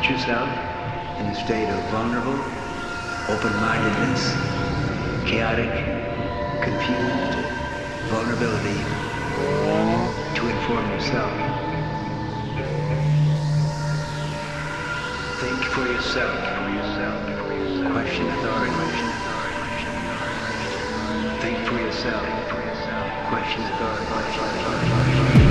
put yourself in a state of vulnerable, open-mindedness, chaotic, confused vulnerability to inform yourself. Think for yourself, for yourself, for yourself. Question authority. Think for yourself. Question authority.